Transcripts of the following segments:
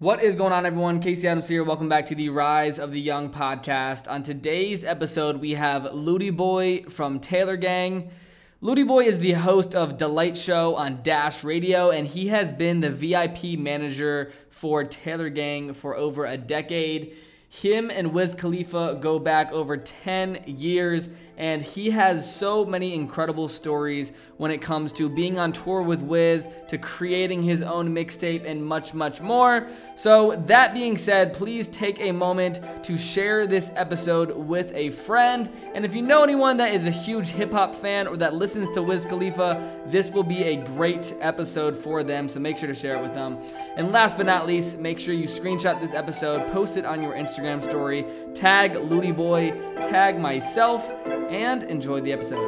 What is going on, everyone? Casey Adams here. Welcome back to the Rise of the Young podcast. On today's episode, we have Loody Boy from Taylor Gang. Loody Boy is the host of Delight Show on Dash Radio, and he has been the VIP manager for Taylor Gang for over a decade. Him and Wiz Khalifa go back over 10 years, and he has so many incredible stories when it comes to being on tour with Wiz, to creating his own mixtape, and much, much more. So, that being said, please take a moment to share this episode with a friend. And if you know anyone that is a huge hip hop fan or that listens to Wiz Khalifa, this will be a great episode for them. So, make sure to share it with them. And last but not least, make sure you screenshot this episode, post it on your Instagram story, tag Loody Boy, tag myself, and enjoy the episode.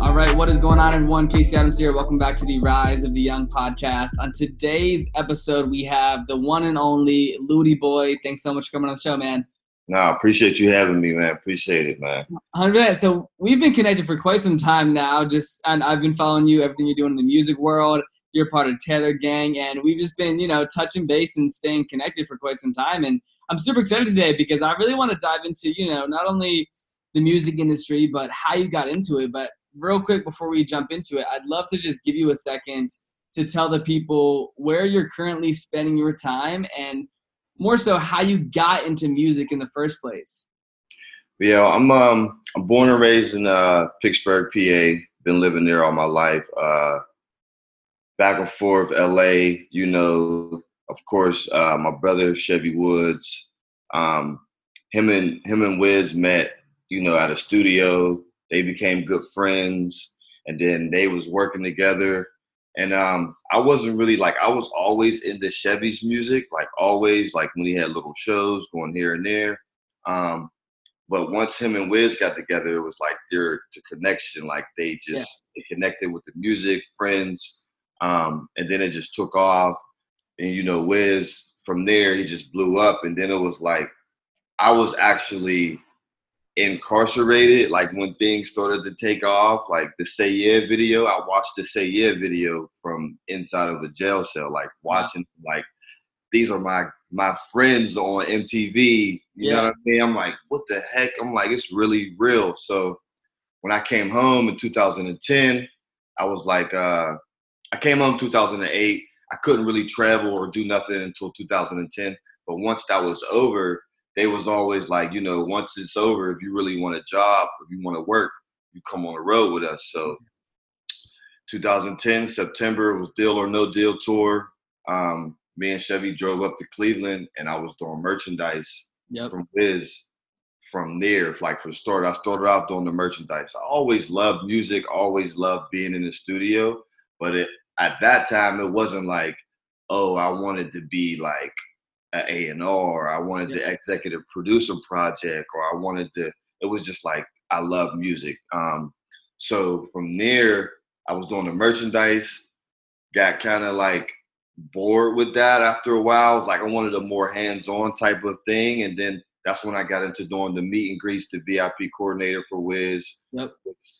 All right, what is going on, everyone? Casey Adams here. Welcome back to the Rise of the Young podcast. On today's episode, we have the one and only Loody Boy. Thanks so much for coming on the show, man. No, appreciate you having me, man. Appreciate it, man. 100 So we've been connected for quite some time now. Just and I've been following you, everything you're doing in the music world. You're part of Taylor Gang, and we've just been, you know, touching base and staying connected for quite some time. And I'm super excited today because I really want to dive into, you know, not only the music industry, but how you got into it. But real quick before we jump into it, I'd love to just give you a second to tell the people where you're currently spending your time and more so how you got into music in the first place. Yeah, I'm um I'm born and raised in uh Pittsburgh, PA. Been living there all my life. Uh back and forth LA, you know, of course, uh my brother Chevy Woods. Um him and him and Wiz met, you know, at a studio. They became good friends and then they was working together and um, I wasn't really like I was always into Chevy's music, like always, like when he had little shows going here and there. Um, but once him and Wiz got together, it was like their the connection, like they just yeah. they connected with the music, friends, um, and then it just took off. And you know, Wiz from there he just blew up, and then it was like I was actually incarcerated, like when things started to take off, like the Say Yeah video, I watched the Say Yeah video from inside of the jail cell, like watching like these are my my friends on MTV. You yeah. know what I mean? I'm like, what the heck? I'm like, it's really real. So when I came home in 2010, I was like, uh, I came home 2008. I couldn't really travel or do nothing until 2010. But once that was over, they was always like, you know, once it's over, if you really want a job, if you want to work, you come on the road with us. So 2010 September was Deal or No Deal tour. Um, me and Chevy drove up to Cleveland, and I was doing merchandise yep. from Wiz. From there, like for the start, I started off doing the merchandise. I always loved music, always loved being in the studio, but it, at that time, it wasn't like, oh, I wanted to be like a and R. I wanted yeah. the executive producer project, or I wanted to. It was just like I love music. Um, so from there, I was doing the merchandise. Got kind of like bored with that after a while. Was Like I wanted a more hands-on type of thing, and then that's when I got into doing the meet and greets, the VIP coordinator for Wiz. Yep.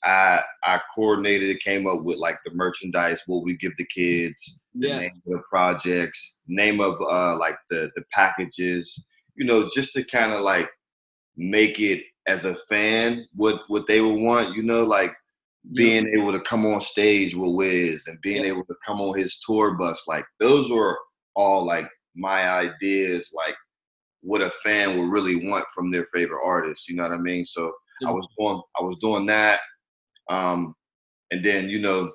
I I coordinated it, came up with like the merchandise, what we give the kids, yeah. the name of the projects, name of uh like the the packages, you know, just to kind of like make it as a fan what what they would want, you know, like being able to come on stage with Wiz and being able to come on his tour bus, like those were all like my ideas, like what a fan would really want from their favorite artist. You know what I mean? So I was doing I was doing that. Um, and then, you know,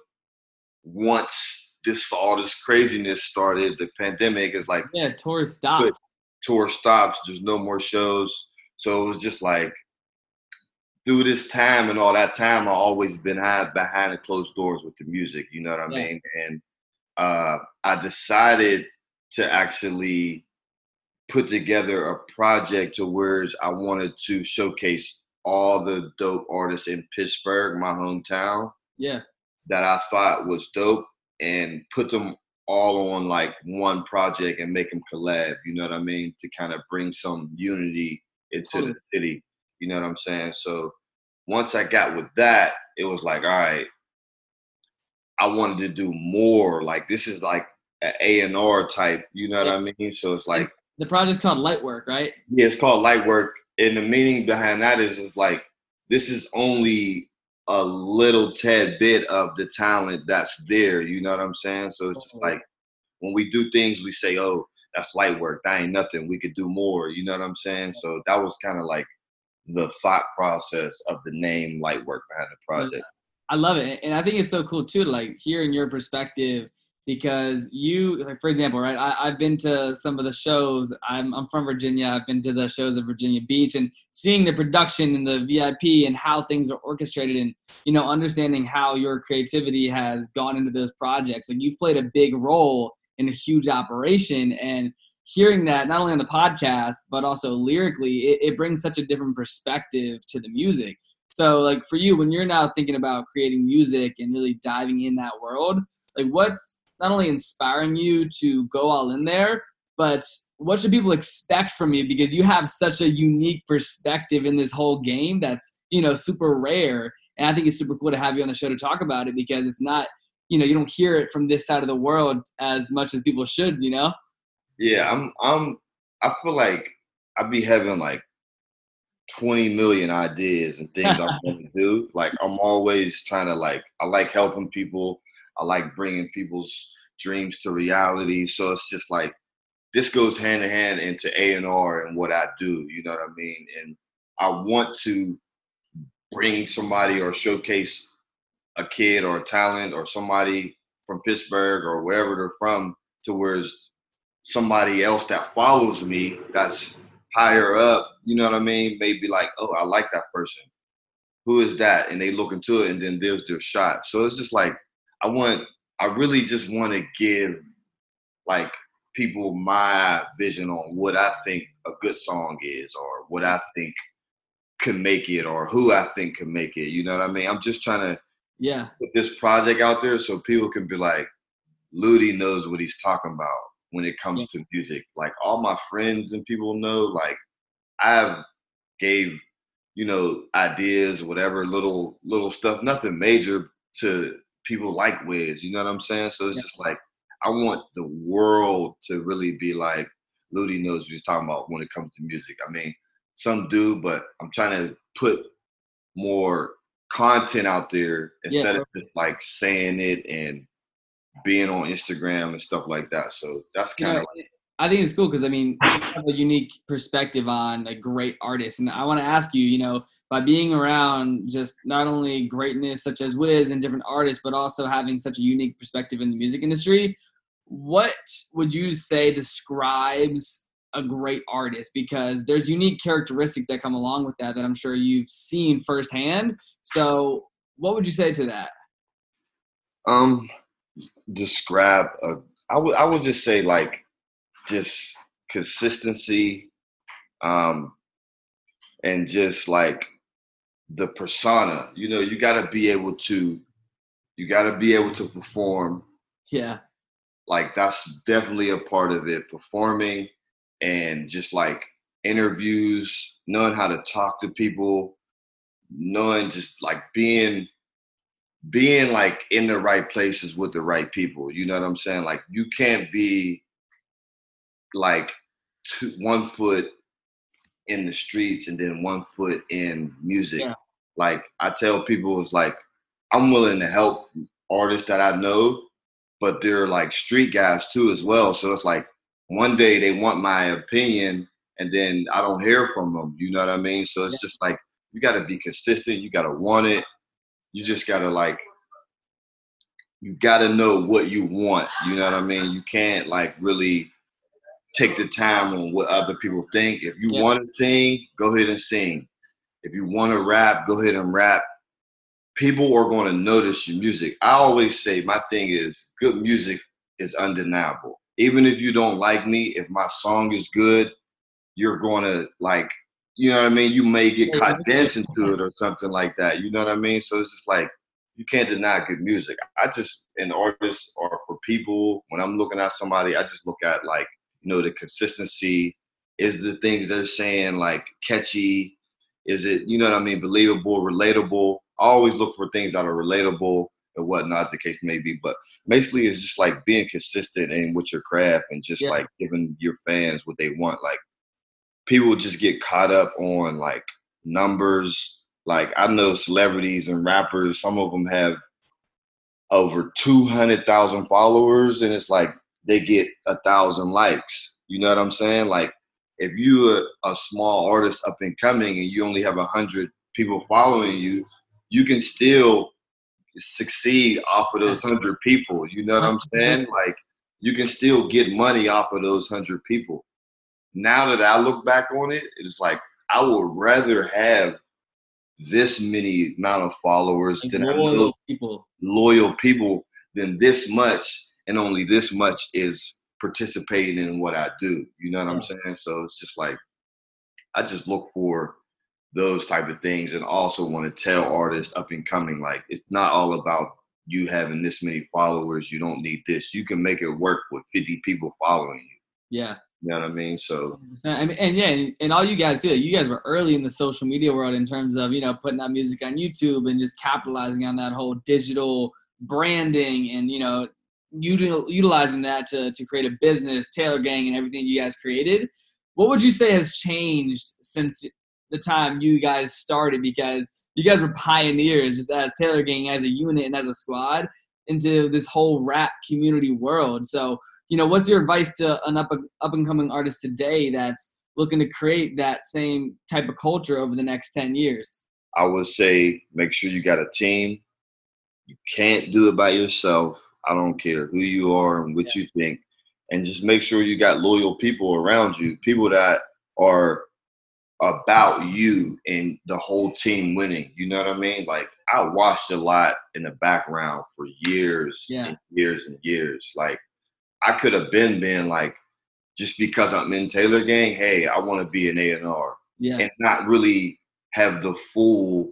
once this all this craziness started, the pandemic is like Yeah, tour stopped. Tour stops, there's no more shows. So it was just like through this time and all that time I always been behind behind the closed doors with the music, you know what I yeah. mean? And uh I decided to actually put together a project to where I wanted to showcase all the dope artists in Pittsburgh, my hometown. Yeah. That I thought was dope and put them all on like one project and make them collab, you know what I mean? To kind of bring some unity into the city. You know what I'm saying? So once I got with that, it was like, all right, I wanted to do more. Like this is like an A and R type, you know what I mean? So it's like the project's called Light Work, right? Yeah, it's called Light Work. And the meaning behind that is is like this is only a little tad bit of the talent that's there. You know what I'm saying? So it's just oh. like when we do things, we say, "Oh, that's light work. That ain't nothing. We could do more." You know what I'm saying? So that was kind of like the thought process of the name Light Work behind the project. I love it, and I think it's so cool too. Like hearing your perspective because you like for example right I, have been to some of the shows. I'm, I'm from virginia. I've been to the shows of virginia beach and seeing the production and the vip and how things are orchestrated and you know understanding how your creativity has gone into those projects. Like you've played a big role in a huge operation and hearing that not only on the podcast but also lyrically it, it brings such a different perspective to the music. So like for you when you're now thinking about creating music and really diving in that world like what's not only inspiring you to go all in there, but what should people expect from you? Because you have such a unique perspective in this whole game that's you know super rare. And i think it's super cool to have you on the show to talk about it because it's not you know you don't hear it from this side of the world as much as people should you know? Yeah i'm i'm i feel like i would be having like 20 million ideas and things i want to do. Like i'm always trying to like i like helping people I like bringing people's dreams to reality. So it's just like this goes hand in hand into A and R and what I do. You know what I mean? And I want to bring somebody or showcase a kid or a talent or somebody from Pittsburgh or wherever they're from to where somebody else that follows me that's higher up, you know what I mean, Maybe like, oh, I like that person. Who is that? And they look into it and then there's their shot. So it's just like I want I really just want to give like people my vision on what I think a good song is or what I think can make it or who I think can make it. You know what I mean? I'm just trying to yeah put this project out there so people can be like, Loody knows what he's talking about when it comes yeah. to music. Like all my friends and people know, like I've gave, you know, ideas, whatever, little little stuff, nothing major to people like Wiz. You know what I'm saying? So it's yeah. just like I want the world to really be like Loody knows what he's talking about when it comes to music. I mean, some do, but I'm trying to put more content out there instead yeah. of just like saying it and being on Instagram and stuff like that. So that's kind of like I think it's cool because I mean, you have a unique perspective on a great artist, and I want to ask you, you know, by being around just not only greatness such as Wiz and different artists, but also having such a unique perspective in the music industry, what would you say describes a great artist? Because there's unique characteristics that come along with that that I'm sure you've seen firsthand. So, what would you say to that? Um, describe a. I would I would just say like just consistency um, and just like the persona. You know, you got to be able to you got to be able to perform. Yeah. Like that's definitely a part of it, performing and just like interviews, knowing how to talk to people, knowing just like being being like in the right places with the right people. You know what I'm saying? Like you can't be like two, one foot in the streets and then one foot in music. Yeah. Like I tell people, it's like I'm willing to help artists that I know, but they're like street guys too as well. So it's like one day they want my opinion and then I don't hear from them. You know what I mean? So it's yeah. just like you got to be consistent. You got to want it. You just got to like you got to know what you want. You know what I mean? You can't like really take the time on what other people think. If you yeah. want to sing, go ahead and sing. If you want to rap, go ahead and rap. People are going to notice your music. I always say my thing is good music is undeniable. Even if you don't like me, if my song is good, you're going to like, you know what I mean? You may get caught dancing to it or something like that. You know what I mean? So it's just like, you can't deny good music. I just, an artist or for people, when I'm looking at somebody, I just look at like you know, the consistency is the things they're saying like catchy. is it you know what I mean, believable, relatable. I always look for things that are relatable and whatnot, the case may be. But basically, it's just like being consistent in with your craft and just yeah. like giving your fans what they want. Like people just get caught up on like numbers. Like I know celebrities and rappers, some of them have over 200,000 followers and it's like they get a thousand likes. You know what I'm saying? Like if you're a small artist up and coming and you only have a hundred people following you, you can still succeed off of those hundred people. You know what I'm saying? Like you can still get money off of those hundred people. Now that I look back on it, it's like I would rather have this many amount of followers like than loyal people. loyal people than this much and only this much is participating in what I do. You know what. I'm saying? So it's just like I just look for those type of things and also want to tell artists up and coming like it's not all about you having this many followers you don't need this you can make it work with 50 people following you yeah you know what i mean so I mean, and yeah and, and all you guys do you guys were early in the social media world in terms of you know putting out music on youtube and just capitalizing on that whole digital branding and you know util- utilizing that to, to create a business taylor gang and everything you guys created what would you say has changed since the time you guys started because you guys were pioneers just as Taylor Gang as a unit and as a squad into this whole rap community world. So, you know, what's your advice to an up up and coming artist today that's looking to create that same type of culture over the next 10 years? I would say make sure you got a team. You can't do it by yourself. I don't care who you are and what yeah. you think. And just make sure you got loyal people around you, people that are about you and the whole team winning. You know what I mean? Like I watched a lot in the background for years yeah. and years and years. Like I could have been been like, just because I'm in Taylor Gang, hey, I want to be an A and R, yeah, and not really have the full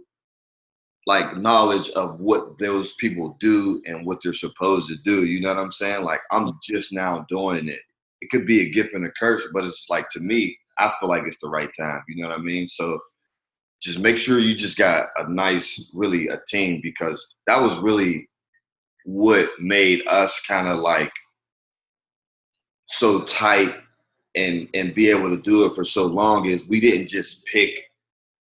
like knowledge of what those people do and what they're supposed to do. You know what I'm saying? Like I'm just now doing it. It could be a gift and a curse, but it's like to me, I feel like it's the right time. You know what I mean? So just make sure you just got a nice, really a team because that was really what made us kind of like so tight and and be able to do it for so long is we didn't just pick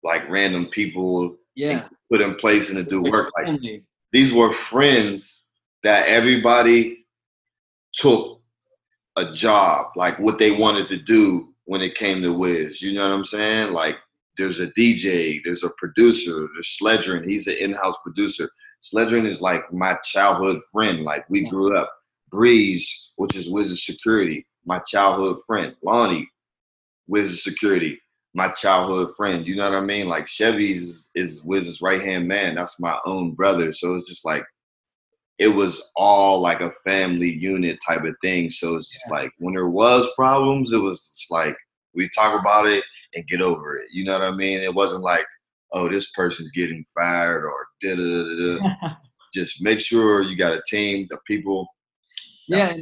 like random people yeah put in place and to do work like these were friends that everybody took a job like what they wanted to do when it came to Wiz. You know what I'm saying? Like there's a DJ, there's a producer, there's Sledgren. He's an in-house producer. Sledgren is like my childhood friend. Like we grew up. Breeze, which is Wiz's security, my childhood friend. Lonnie, Wiz's security, my childhood friend. You know what I mean? Like Chevy's is Wiz's right hand man. That's my own brother. So it's just like it was all like a family unit type of thing. So it's just yeah. like when there was problems, it was just like we talk about it and get over it. You know what I mean? It wasn't like, oh, this person's getting fired or da da da da. Just make sure you got a team, the people. Yeah.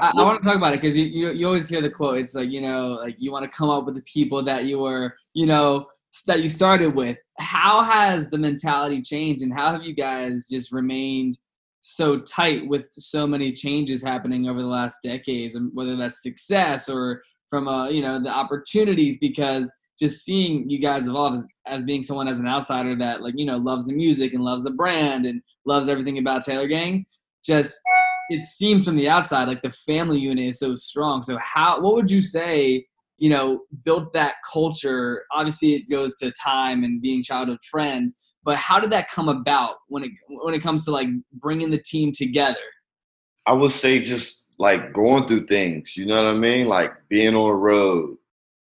I, I, want to talk about it because you, you you always hear the quote. It's like you know, like you want to come up with the people that you were, you know, that you started with. How has the mentality changed, and how have you guys just remained so tight with so many changes happening over the last decades, and whether that's success or from uh, you know the opportunities, because just seeing you guys evolve as, as being someone as an outsider that like you know loves the music and loves the brand and loves everything about Taylor Gang, just it seems from the outside like the family unit is so strong. So how what would you say? You know, built that culture. Obviously, it goes to time and being childhood friends but how did that come about when it when it comes to like bringing the team together? I would say just like going through things, you know what I mean? Like being on the road,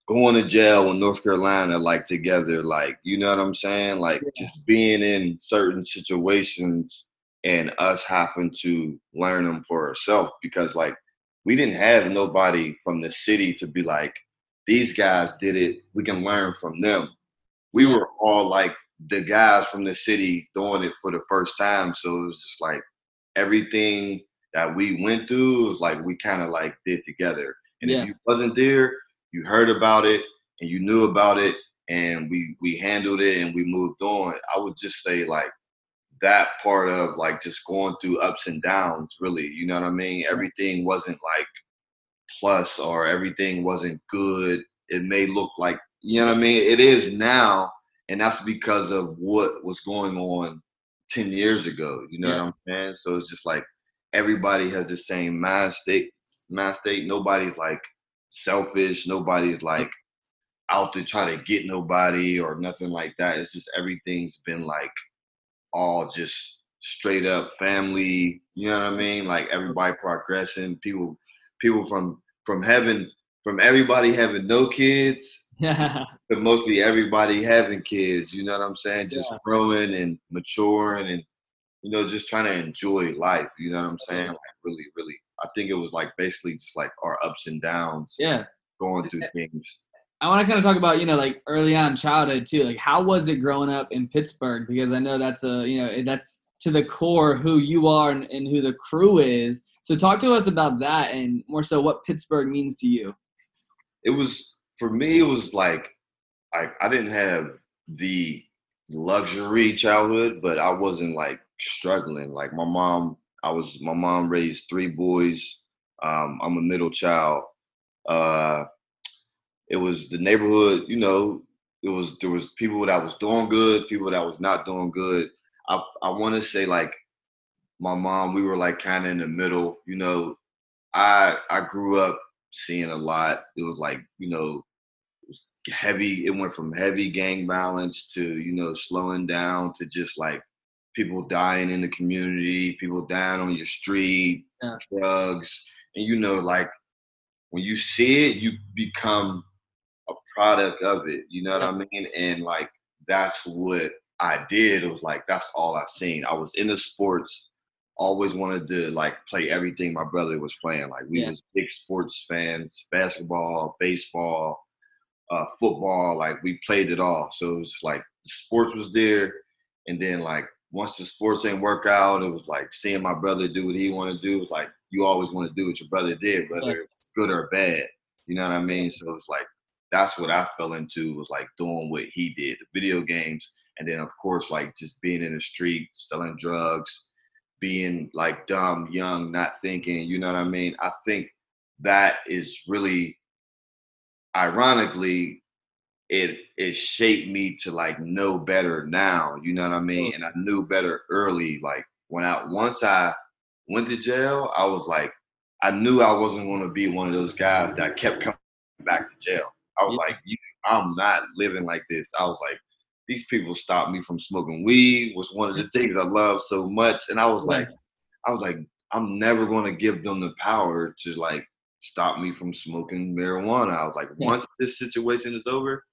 going to jail in North Carolina, like together, like you know what I'm saying? Like yeah. just being in certain situations and us having to learn them for ourselves because like we didn't have nobody from the city to be like, these guys did it, we can learn from them. We were all like the guys from the city doing it for the first time. So it was just like everything that we went through was like we kind of like did together. And yeah. if you wasn't there, you heard about it and you knew about it and we we handled it and we moved on. I would just say like that part of like just going through ups and downs, really. You know what I mean? Everything wasn't like plus or everything wasn't good. It may look like you know what I mean. It is now, and that's because of what was going on ten years ago. You know yeah. what I'm saying? So it's just like everybody has the same mind state. Mind state. Nobody's like selfish. Nobody's like out to try to get nobody or nothing like that. It's just everything's been like all just straight up family. You know what I mean? Like everybody progressing. People, people from from having from everybody having no kids yeah. to mostly everybody having kids. You know what I'm saying? Just yeah. growing and maturing and you know just trying to enjoy life. You know what I'm saying? Like really, really. I think it was like basically just like our ups and downs. Yeah. Going through things. I want to kind of talk about you know like early on childhood too. Like how was it growing up in Pittsburgh? Because I know that's a you know that's to the core who you are and, and who the crew is. So talk to us about that and more so what Pittsburgh means to you. It was for me. It was like I I didn't have the luxury childhood, but I wasn't like struggling. Like my mom, I was my mom raised three boys. Um, I'm a middle child. Uh, it was the neighborhood, you know, it was there was people that was doing good, people that was not doing good. I I want to say like my mom, we were like kind of in the middle. You know, I I grew up seeing a lot. It was like you know, it was heavy. It went from heavy gang violence to you know slowing down to just like people dying in the community, people dying on your street, yeah. drugs, and you know like when you see it, you become product of it. You know what I mean? And like that's what I did. It was like that's all I seen. I was into sports, always wanted to like play everything my brother was playing. Like we yeah. was big sports fans, basketball, baseball, uh, football. Like we played it all. So it was like sports was there, and then like once the sports didn't work out, it was like seeing my brother do what he wanted to do. It was like you always want to do what your brother did, whether yeah. it's good or bad. You know what I mean? So it's like that's what I fell into was like doing what he did, the video games, and then of course like just being in the street, selling drugs, being like dumb, young, not thinking. You know what I mean? I think that is really, ironically, it it shaped me to like know better now. You know what I mean? And I knew better early. Like when I once I went to jail, I was like, I knew I wasn't going to be one of those guys that kept coming back to jail. I was yeah. like, I'm not living like this. I was like, these people stopped me from smoking weed was one of the mm. things I love so much. And I was like, I was like, I'm never going to give them the power to like stop me from smoking marijuana. I was like, once this situation is over,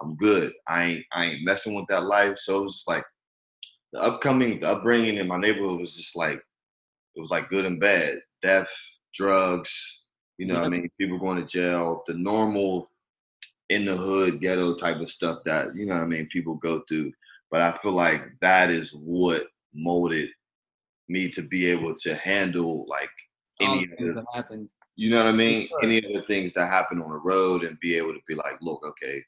I'm good. I ain't I ain't messing with that life. So it was like the upcoming the upbringing in my neighborhood was just like it was like good and bad. Death, drugs, you know yeah. I mean, people going to jail, the normal in the hood ghetto type of stuff that you know what I mean people go through. But I feel like that is what molded me to be able to handle like any other, that happens. You know what I mean? Sure. Any other things that happen on the road and be able to be like, look, okay,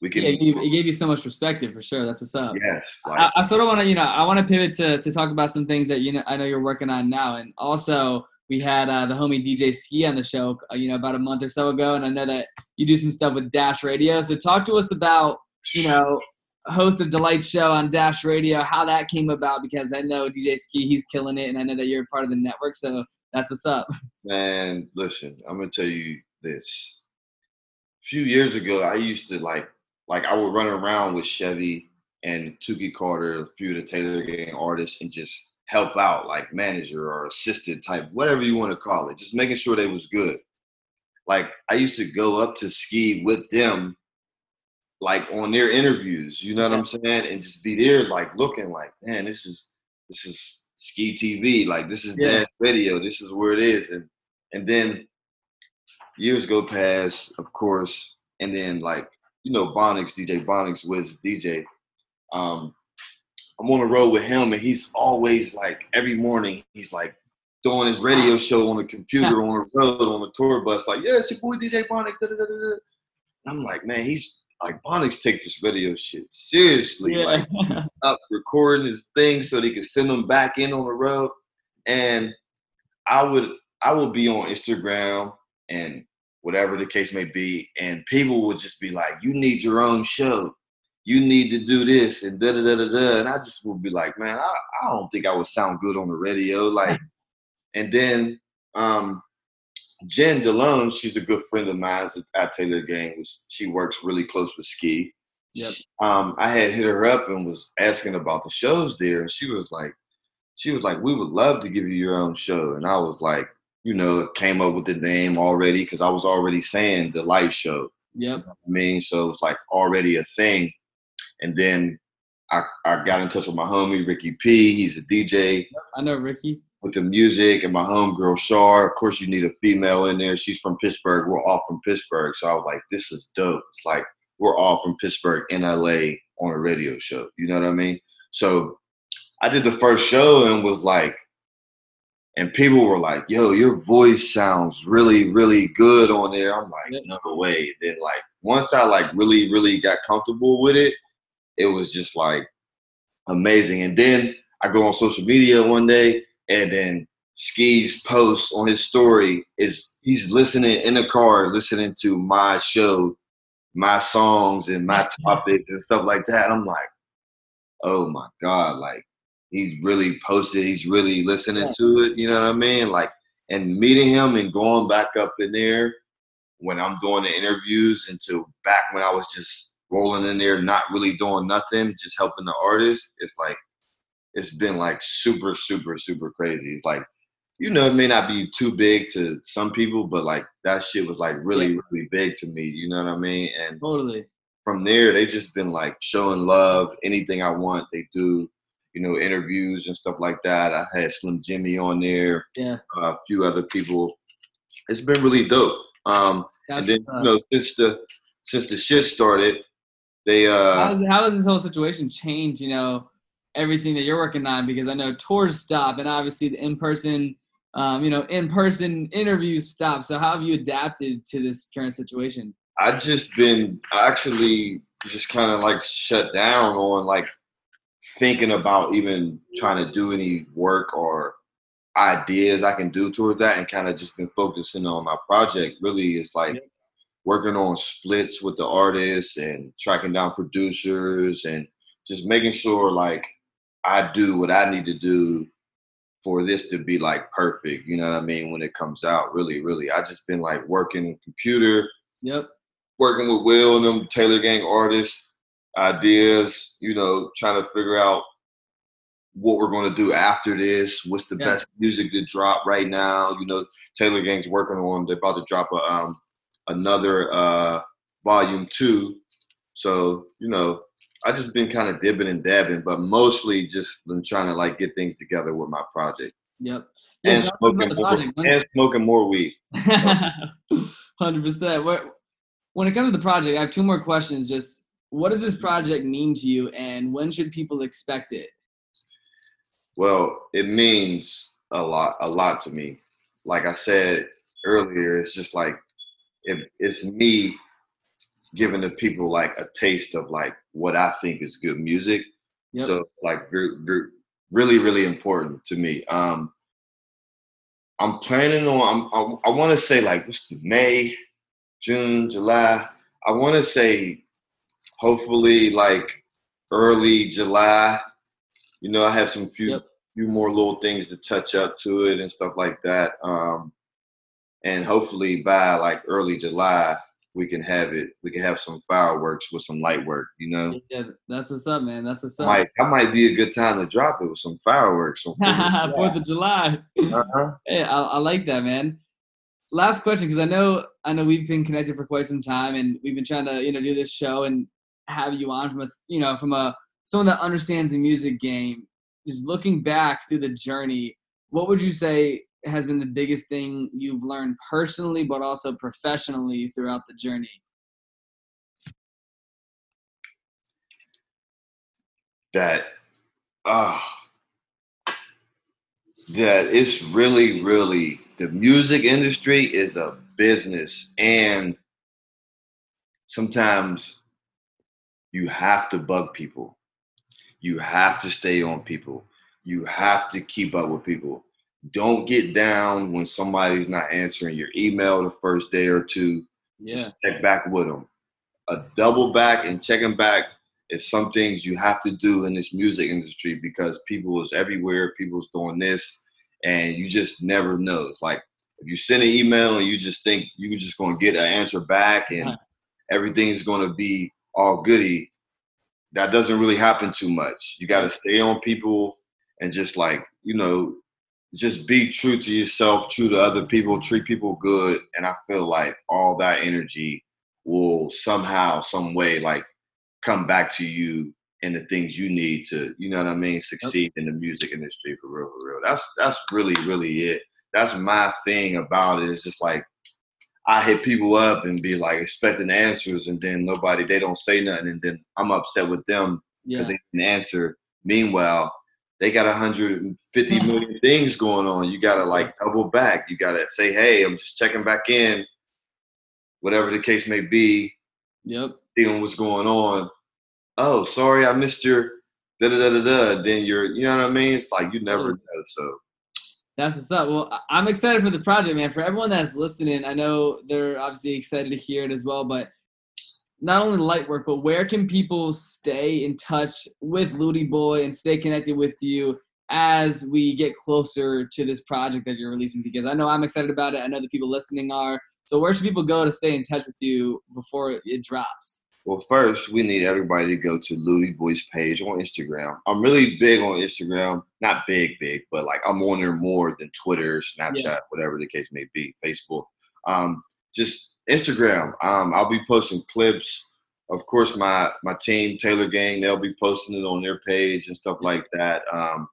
we can. Yeah, it gave, it gave you so much perspective for sure. That's what's up. Yes. Like, I, I, sort of want to, you know, I want to pivot to to talk about some things that you know I know you're working on now, and also we had uh, the homie DJ Skee on the show, uh, you know, about a month or so ago, and I know that you do some stuff with Dash Radio. So talk to us about, you know, host of Delight Show on Dash Radio, how that came about, because I know DJ Skee, he's killing it, and I know that you're part of the network, so that's what's up. Man, listen, I'm gonna tell you this. A few years ago, I used to like, like I would run around with Chevy and Tuki Carter, a few of the Taylor Gang artists, and just help out, like manager or assistant type, whatever you want to call it, just making sure they was good. Like I used to go up to Skee with them, like on their interviews, you know what I'm saying, and just be there, like looking like, man, this is this is Skee TV, like this is yeah. video, this is where it is, and and then years go past, of course, and then like you know Bonics, DJ Bonics was DJ. Um, I'm on the road with him, and he's always like every morning he's like doing his radio show on the computer on the road on the tour bus, like yeah, it's your boy DJ Bonics. I'm like, man, he's like Bonics take this radio shit seriously. Yeah. Like up recording his thing so they can send them back in on the road. And I would I would be on Instagram and whatever the case may be, and people would just be like, "You need your own show. You need to do this and da da da da da." And I just would be like, "Man, I, I don't think I would sound good on the radio." Like, and then um, Jen Delone, she's a good friend of mine at Taylor Gang. She works really close with Skee. Yep. Um, I had hit her up and was asking about the shows there, and she was like, she was like, "We would love to give you your own show," and I was like, you know, came up with the name already because I was already saying the light show. Yep. I mean, so it was like already a thing. And then I, I got in touch with my homie Ricky P. He's a DJ. I know Ricky. With the music and my homegirl Shar. Of course, you need a female in there. She's from Pittsburgh. We're all from Pittsburgh. So I was like, this is dope. It's like we're all from Pittsburgh in LA on a radio show. You know what I mean? So I did the first show and was like, and people were like, "Yo, your voice sounds really, really good on there." I'm like, "No way!" Then like once I like really, really got comfortable with it, it was just like amazing. And then I go on social media one day, and then Skee's post on his story is he's listening in the car, listening to my show, my songs, and my mm-hmm. topics and stuff like that. I'm like, oh my god, like he's really posted, he's really listening to it, you know what I mean? Like and meeting him and going back up in there when I'm doing the interviews into back when I was just rolling in there, not really doing nothing, just helping the artist, it's like it's been like super, super, super crazy. It's like, you know, it may not be too big to some people, but like that shit was like really, yeah. really big to me. You know what I mean? And totally. From there, they just been like showing love. Anything I want, they do you know, interviews and stuff like that. I had Slim Jxmmi on there. Yeah. Uh, a few other people. It's been really dope. Um, and then you know, since the since the shit started, they uh. How, has this whole situation changed? You know, everything that you're working on because I know tours stop and obviously the in person. Um, you know, in-person interviews stop. So how have you adapted to this current situation? I've just been actually just kind of like shut down on like thinking about even trying to do any work or ideas I can do toward that and kind of just been focusing on my project. Really, it's like working on splits with the artists and tracking down producers and just making sure like I do what I need to do for this to be like perfect. You know what I mean? When it comes out, really, really, I just been like working computer. Yep. Working with Will and them Taylor Gang artists ideas, you know, trying to figure out what we're going to do after this. What's the best music to drop right now? You know, Taylor Gang's working on. They're about to drop a um, another uh, volume two. So you know, I just been kind of dibbing and dabbing, but mostly just been trying to like get things together with my project. Yep. And smoking more, and smoking more weed. Hundred percent. When it comes to the project, I have two more questions. Just what does this project mean to you and when should people expect it well it means a lot a lot to me like i said earlier it's just like if it's me giving the people like a taste of like what i think is good music yep. so like really really important to me um i'm planning on i'm i, I want to say like what's the may june july i want to say hopefully like early July. You know, I have some few yep. few more little things to touch up to it and stuff like that. Um, and hopefully by like early July, we can have it. We can have some fireworks with some light work. You know. Yeah, that's what's up, man. That's what's up. Might that might be a good time to drop it with some fireworks. Fourth of July. Uh-huh. Hey, I, I like that, man last question because I know I know we've been connected for quite some time and we've been trying to you know do this show and have you on from a you know from a someone that understands the music game just looking back through the journey what would you say has been the biggest thing you've learned personally but also professionally throughout the journey that uh that it's really really the music industry is a business and sometimes you have to bug people. You have to stay on people. You have to keep up with people. Don't get down when somebody's not answering your email the first day or two. Yeah. Just check back with them. A double back and checking back is some things you have to do in this music industry because people is everywhere. People's doing this, and you just never know. It's like if you send an email and you just think you're just going to get an answer back and Right. everything's going to be all goody, that doesn't really happen too much. You got to stay on people and just like you know, just be true to yourself, true to other people, treat people good, and I feel like all that energy will somehow, some way, like come back to you and the things you need to, you know what I mean, succeed in the music industry for real, for real. That's that's really, really it. That's my thing about it. It's just like I hit people up and be like expecting answers, and then nobody, they don't say nothing, and then I'm upset with them because Yeah. they didn't answer. Meanwhile, they got 150 hmm. million things going on. You gotta like double back. You gotta say, "Hey, I'm just checking back in." Whatever the case may be, Yep. seeing what's going on. Oh, sorry, I missed your da da da da da. Then you're, you know what I mean? It's like you never know. So That's what's up. Well, I'm excited for the project, man. For everyone that's listening, I know they're obviously excited to hear it as well. But not only light work, but where can people stay in touch with Loody Boy and stay connected with you as we get closer to this project that you're releasing? Because I know I'm excited about it. I know the people listening are. So where should people go to stay in touch with you before it drops? Well, first, we need everybody to go to Loody Boy's page on Instagram. I'm really big on Instagram. Not big, big, but like I'm on there more than Twitter, Snapchat, Yeah. whatever the case may be, Facebook. Um, just Instagram. Um, I'll be posting clips. Of course, my my team, Taylor Gang, they'll be posting it on their page and stuff like that. Um,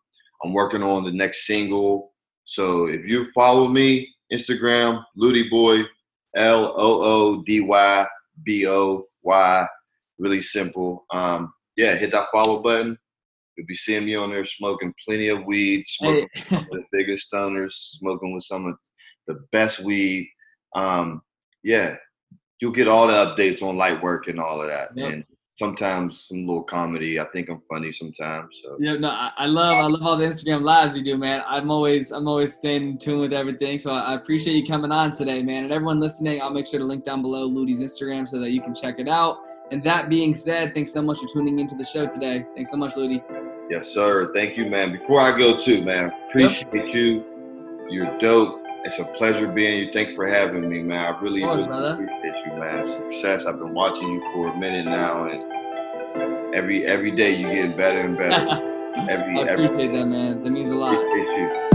I'm working on the next single. So if you follow me, Instagram, Loody Boy, L O O D Y B O Y. Really simple. Um, yeah, hit that follow button. You'll be seeing me on there smoking plenty of weed, smoking Hey, the biggest stoners, smoking with some of the best weed. Um, yeah, you'll get all the updates on light work and all of that. Yep. And sometimes some little comedy. I think I'm funny sometimes. So Yeah, no, I, I love I love all the Instagram lives you do, man. I'm always I'm always staying in tune with everything. So I, I appreciate you coming on today, man. And everyone listening, I'll make sure to link down below Loody's Instagram so that you can check it out. And that being said, thanks so much for tuning into the show today. Thanks so much, Loody. yes, sir. Thank you, man. Before I go too, man, appreciate you. You're dope. It's a pleasure being you. Thanks for having me, man. I really, course, really brother. appreciate you, man. Success. I've been watching you for a minute now, and every every day you're getting better and better. Every I every appreciate that, man. That means a lot. appreciate you.